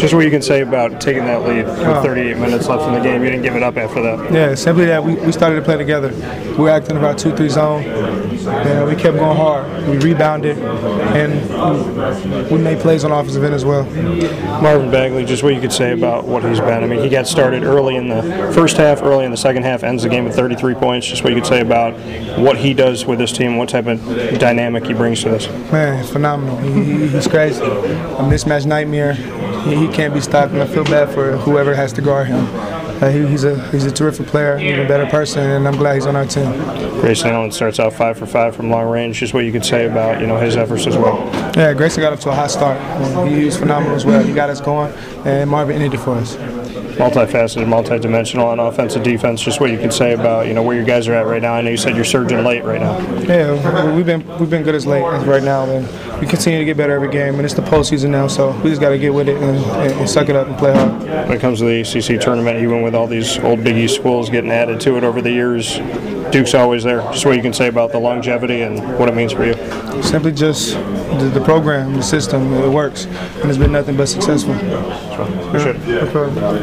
Just what you can say about taking that lead with 38 minutes left in the game. You didn't give it up after that. Yeah, simply that we, we started to play together. We were acting about two three zone, and we kept going hard. We rebounded, and we, we made plays on offensive end as well. Marvin Bagley, just what you could say about what he's been. I mean, he got started early in the first half, early in the second half, ends the game with 33 points. Just what you could say about what he does with this team, what type of dynamic he brings to this. Man, phenomenal. He, he, he's crazy. A mismatch nightmare. He, he can't be stopped, and I feel bad for whoever has to guard him. Uh, he, he's a he's a terrific player, even better person, and I'm glad he's on our team. Grayson Allen starts out five for five from long range. Just what you could say about you know his efforts as well. Yeah, Grayson got up to a hot start. He, he was phenomenal as well. He got us going, and Marvin ended it for us. Multifaceted, multi-dimensional on offensive defense. Just what you can say about you know where your guys are at right now. I know you said you're surging late right now. Yeah, we've been we've been good as late as right now, and we continue to get better every game. And it's the postseason now, so we just got to get with it and, and, suck it up and play hard. When it comes to the ACC tournament, even with all these old Big East schools getting added to it over the years, Duke's always there. Just what you can say about the longevity and what it means for you. Simply just the, the program, the system, it works, and it's been nothing but successful. Appreciate it. No.